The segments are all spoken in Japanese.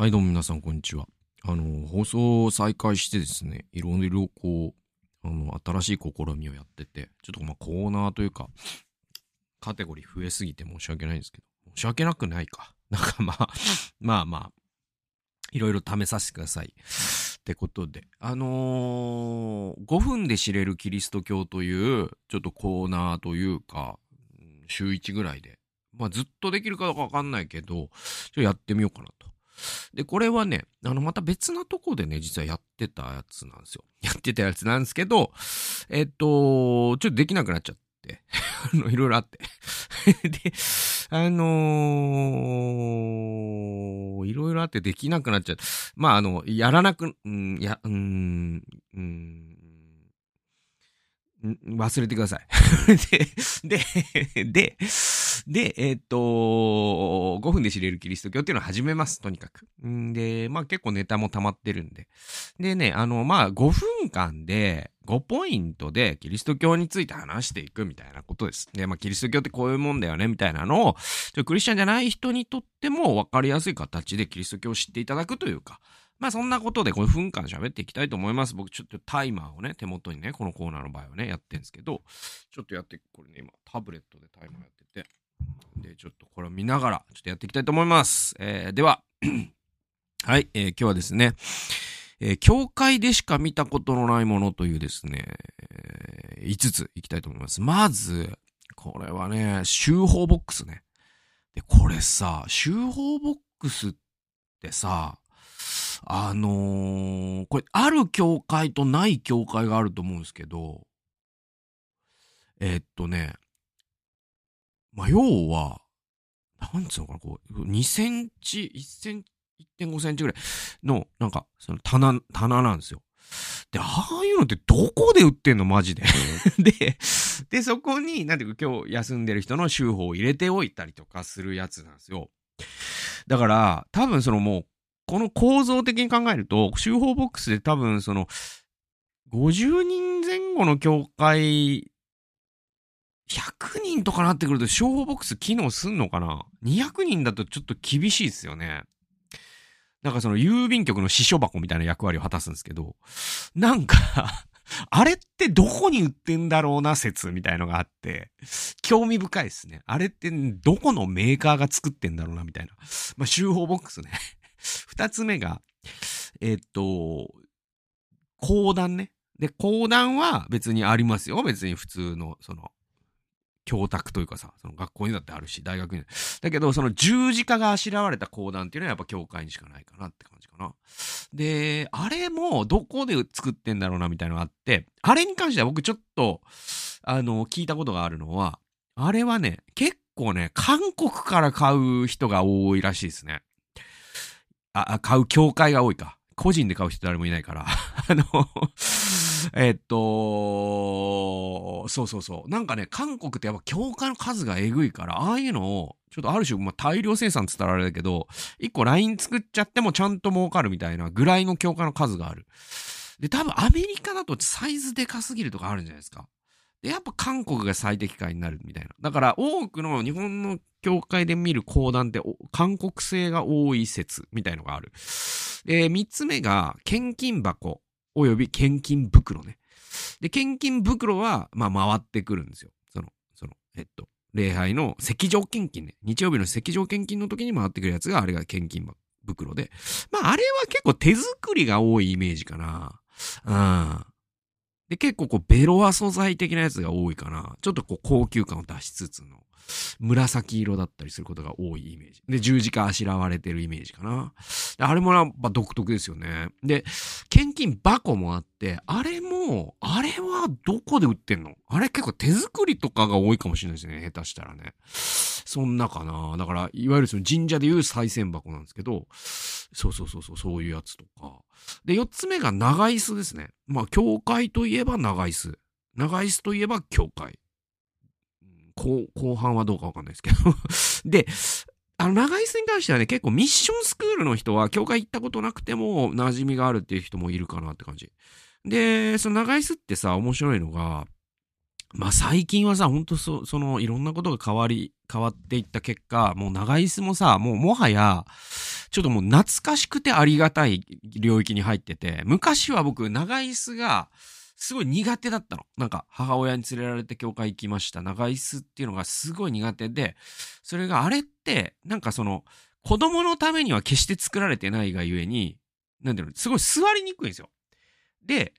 はい、どうも皆さん、こんにちは。あの、放送を再開してですね、いろいろこう、あの、新しい試みをやってて、ちょっとまあコーナーというか、カテゴリー増えすぎて申し訳ないんですけど、申し訳なくないか。なんかまあ、まあまあ、いろいろ試させてください。ってことで、あのー、5分で知れるキリスト教という、ちょっとコーナーというか、週1ぐらいで、まあずっとできるかどうかわかんないけど、ちょっとやってみようかなと。で、これはね、あの、また別なとこでね、実はやってたやつなんですよ。やってたやつなんですけど、えっと、ちょっとできなくなっちゃって、あの、いろいろあって で、あのー、いろいろあってできなくなっちゃう。まあ、あの、やらなく、うん、や、うん、うん、忘れてください で、で、で、で、えっ、と、5分で知れるキリスト教っていうのを始めます、とにかく。んで、まあ結構ネタも溜まってるんで。でね、あの、まあ5分間で5ポイントでキリスト教について話していくみたいなことです。で、まあキリスト教ってこういうもんだよね、みたいなのを、クリスチャンじゃない人にとっても分かりやすい形でキリスト教を知っていただくというか、まあそんなことで5分間喋っていきたいと思います。僕ちょっとタイマーをね、手元にね、このコーナーの場合はね、やってんですけど、ちょっとやって、これね、今タブレットでタイマーやってて、で、ちょっとこれを見ながら、ちょっとやっていきたいと思います。えー、では、はい、えー、今日はですね、えー、教会でしか見たことのないものというですね、えー、5ついきたいと思います。まず、これはね、集法ボックスね。で、これさ、集法ボックスってさ、あのー、これ、ある教会とない教会があると思うんですけど、えー、っとね、まあ、要は、なんつうのかな、こう、2センチ、1センチ、1.5センチぐらいの、なんか、その棚、棚なんですよ。で、ああいうのってどこで売ってんのマジで？で、で、そこに、なんていうか今日休んでる人の週報を入れておいたりとかするやつなんですよ。だから、多分そのもう、この構造的に考えると、集法ボックスで多分その、50人前後の教会、100人とかなってくると、集法ボックス機能すんのかな ?200 人だとちょっと厳しいですよね。なんかその郵便局の支所箱みたいな役割を果たすんですけど、なんかあれってどこに売ってんだろうな説みたいのがあって、興味深いですね。あれってどこのメーカーが作ってんだろうなみたいな。まあ、集法ボックスね二つ目が、えっと、講談ね。で、講談は別にありますよ。別に普通の、その、教託というかさ、その学校にだってあるし、大学に。だけど、その十字架があしらわれた講談っていうのはやっぱ教会にしかないかなって感じかな。で、あれもどこで作ってんだろうなみたいなのがあって、あれに関しては僕ちょっと、あの、聞いたことがあるのは、あれはね、結構ね、韓国から買う人が多いらしいですね。あ、買う教会が多いか。個人で買う人誰もいないから。あの、えっと、そうそうそう。なんかね、韓国ってやっぱ教会の数がえぐいから、ああいうのを、ちょっとある種、まあ、大量生産って言ったらあれだけど、一個 LINE 作っちゃってもちゃんと儲かるみたいなぐらいの教会の数がある。で、多分アメリカだとサイズでかすぎるとかあるんじゃないですか。で、やっぱ韓国が最適解になるみたいな。だから多くの日本の教会で見る講談って韓国製が多い説みたいのがある。で、三つ目が献金箱及び献金袋ね。で、献金袋は、まあ回ってくるんですよ。その、その、えっと、礼拝の赤上献金ね。日曜日の赤上献金の時に回ってくるやつがあれが献金袋で。まああれは結構手作りが多いイメージかな。うん。で、結構こう、ベロア素材的なやつが多いかな。ちょっとこう、高級感を出しつつの、紫色だったりすることが多いイメージ。で、十字架あしらわれてるイメージかな。あれもやっぱ独特ですよね。で、献金箱もあって、あれも、あれはどこで売ってんの？あれ結構手作りとかが多いかもしれないですね。下手したらね。そんなかな。だから、いわゆるその神社でいう再銭箱なんですけど、そうそうそうそう、そういうやつとか。で、四つ目が長椅子ですね。まあ、教会といえば長椅子。長椅子といえば教会。後後半はどうかわかんないですけど で、あの、長椅子に関してはね、結構ミッションスクールの人は、教会行ったことなくても馴染みがあるっていう人もいるかなって感じ。で、その長椅子ってさ、面白いのが、まあ最近はさ、ほんとそ、その、いろんなことが変わり、変わっていった結果、もう長椅子もさ、もうもはや、ちょっともう懐かしくてありがたい領域に入ってて、昔は僕、長椅子が、すごい苦手だったの。なんか、母親に連れられて教会行きました。長椅子っていうのがすごい苦手で、それがあれって、なんかその、子供のためには決して作られてないがゆえに、なんていうの、すごい座りにくいんですよ。で、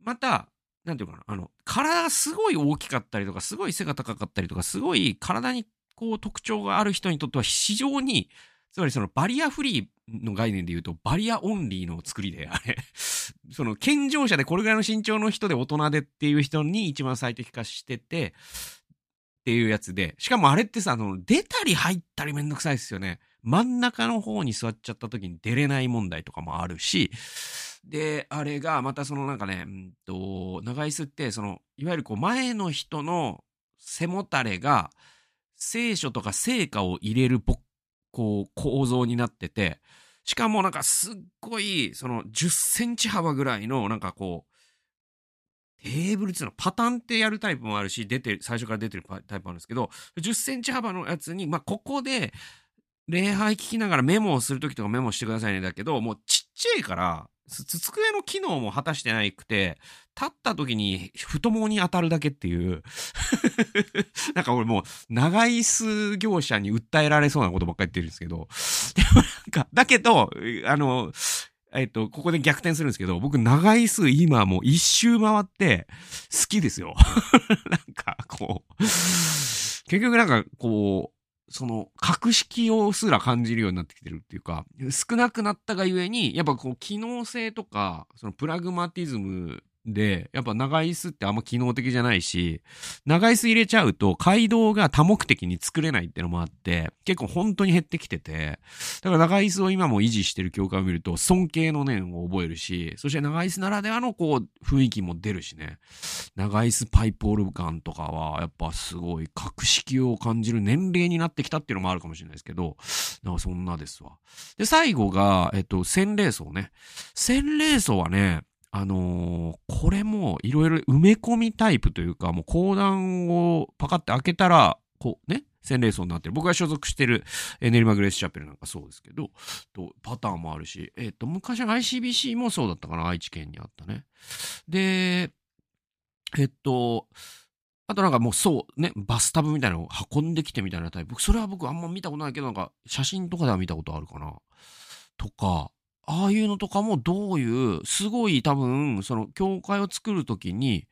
また、なんていうかな、あの、体がすごい大きかったりとか、すごい背が高かったりとか、すごい体にこう特徴がある人にとっては非常に、つまりそのバリアフリーの概念で言うと、バリアオンリーの作りで、あれ、その健常者でこれぐらいの身長の人で大人でっていう人に一番最適化してて、っていうやつで、しかもあれってさ、あの、出たり入ったりめんどくさいですよね。真ん中の方に座っちゃった時に出れない問題とかもあるし、で、あれが、またそのなんかね、うんと、長椅子って、その、いわゆるこう前の人の背もたれが、聖書とか聖歌を入れるボッこう、構造になってて、しかもなんかすっごい、その10センチ幅ぐらいの、なんかこう、テーブルっていうのはパタンってやるタイプもあるし、出てる、最初から出てるタイプもあるんですけど、10センチ幅のやつに、まあ、ここで、礼拝聞きながらメモをするときとかメモしてくださいねだけど、もうちっちゃいから、机の機能も果たしてないくて、立った時に太ももに当たるだけっていう。なんか俺もう長椅子業者に訴えられそうなことばっかり言ってるんですけど、でもなんか、だけど、あの、えっと、ここで逆転するんですけど、僕長椅子今もう一周回って好きですよ。なんかこう、結局なんかこう、その、格式をすら感じるようになってきてるっていうか、少なくなったがゆえに、やっぱこう、機能性とか、そのプラグマティズムで、やっぱ長椅子ってあんま機能的じゃないし、長椅子入れちゃうと街道が多目的に作れないってのもあって、結構本当に減ってきてて、だから長椅子を今も維持してる教会を見ると尊敬の念を覚えるし、そして長椅子ならではのこう雰囲気も出るしね。長椅子パイプオルガンとかはやっぱすごい格式を感じる年齢になってきたっていうのもあるかもしれないですけど、なんかそんなですわ。で、最後が、えっと、洗礼層ね。洗礼層はね、あのー、これもいろいろ埋め込みタイプというか、もう講談をパカって開けたら、こうね、洗礼層になってる。僕が所属してるエネルマグレースチャペルなんかそうですけど、とパターンもあるし、えっ、ー、と、昔の ICBC もそうだったかな、愛知県にあったね。で、えっと、あとなんかもうそうね、バスタブみたいなのを運んできてみたいなタイプ。それは僕あんま見たことないけど、なんか写真とかでは見たことあるかな。とか、ああいうのとかもどういう、すごい多分、その教会を作るときに、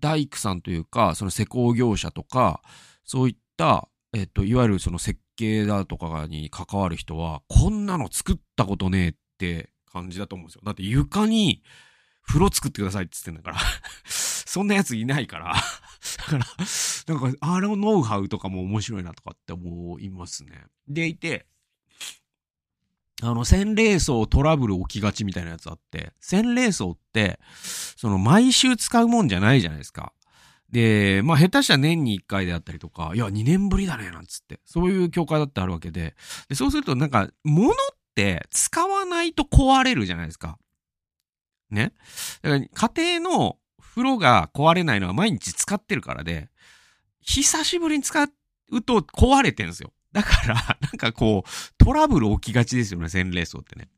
大工さんというか、その施工業者とか、そういった、えっと、いわゆるその設計だとかに関わる人は、こんなの作ったことねえって感じだと思うんですよ。だって床に風呂作ってくださいって言ってんだから そんなやついないからだから、なんか、あのノウハウとかも面白いなとかって思いますね。でいて、あの、洗礼層トラブル起きがちみたいなやつあって、洗礼層って、その毎週使うもんじゃないじゃないですか。で、まあ下手したら年に1回であったりとか、いや、2年ぶりだね、なんつって。そういう教会だってあるわけで。で、そうするとなんか、物って使わないと壊れるじゃないですか。ね。だから家庭の風呂が壊れないのは毎日使ってるからで、久しぶりに使うと壊れてるんですよ。だから、なんかこう、トラブル起きがちですよね、洗礼層ってね。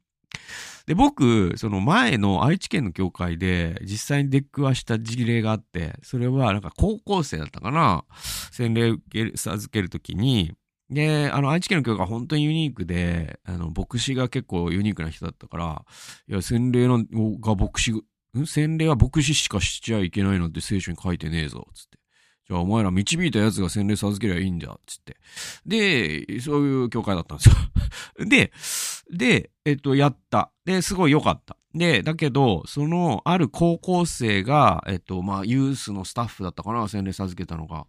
で、僕、その前の愛知県の教会で実際に出くわした事例があって、それはなんか高校生だったかな、洗礼授けるときに、で、あの、愛知県の教会は本当にユニークで、あの、牧師が結構ユニークな人だったから、いや、洗礼のが牧師、洗礼は牧師しかしちゃいけないなんて聖書に書いてねえぞ、つって。じゃあお前ら導いた奴が洗礼授けりゃいいんだ、つって。で、そういう教会だったんですよ。で、で、えっと、やった。で、すごい良かった。で、だけど、その、ある高校生が、えっと、まあ、ユースのスタッフだったかな、洗礼授けたのが。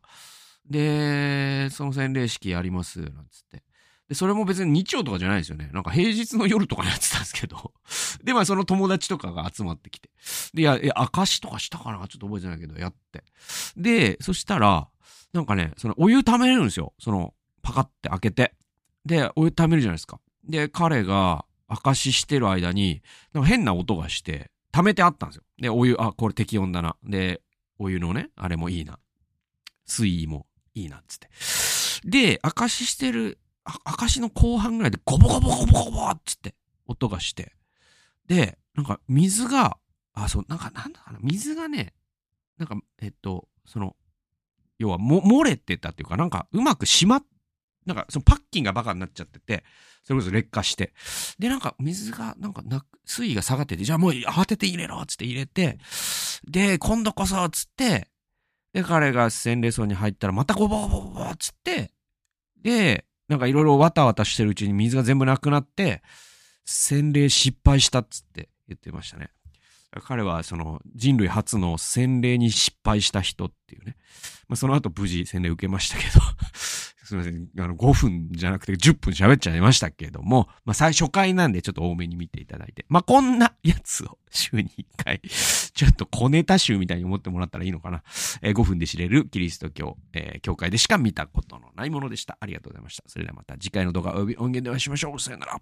で、その洗礼式やります、なんつって。で、それも別に日曜とかじゃないですよね。なんか平日の夜とかにやってたんですけど。で、まあその友達とかが集まってきて。で、いや、え、証とかしたかなちょっと覚えてないけど、やって。で、そしたら、なんかね、そのお湯溜めれるんですよ。その、パカって開けて。で、お湯溜めるじゃないですか。で、彼が証してる間に、なんか変な音がして、溜めてあったんですよ。で、お湯、あ、これ適温だな。で、お湯のね、あれもいいな。水位もいいな、つって。で、証してる証の後半ぐらいでゴボゴボゴボゴボっつって音がして。で、なんか水が、あ、そう、なんかなんだかな、水がね、なんか、えっと、その、要はも、漏れてたっていうか、なんかうまくしまっ、なんかそのパッキンがバカになっちゃってて、それこそ劣化して。で、なんか水が、なんかな、水位が下がってて、じゃあもう慌てて入れろっつって入れて、で、今度こそっつって、で、彼が洗礼槽に入ったらまたゴボゴボゴボっつって、で、なんかいろいろわたわたしてるうちに水が全部なくなって、洗礼失敗したっつって言ってましたね。彼はその人類初の洗礼に失敗した人っていうね。まあ、その後無事洗礼受けましたけどすみません。あの、5分じゃなくて10分喋っちゃいましたけれども、まあ、最初回なんでちょっと多めに見ていただいて。まあ、こんなやつを週に1回、ちょっと小ネタ集みたいに思ってもらったらいいのかな。えー、5分で知れるキリスト教、えー、教会でしか見たことのないものでした。ありがとうございました。それではまた次回の動画および音源でお会いしましょう。さよなら。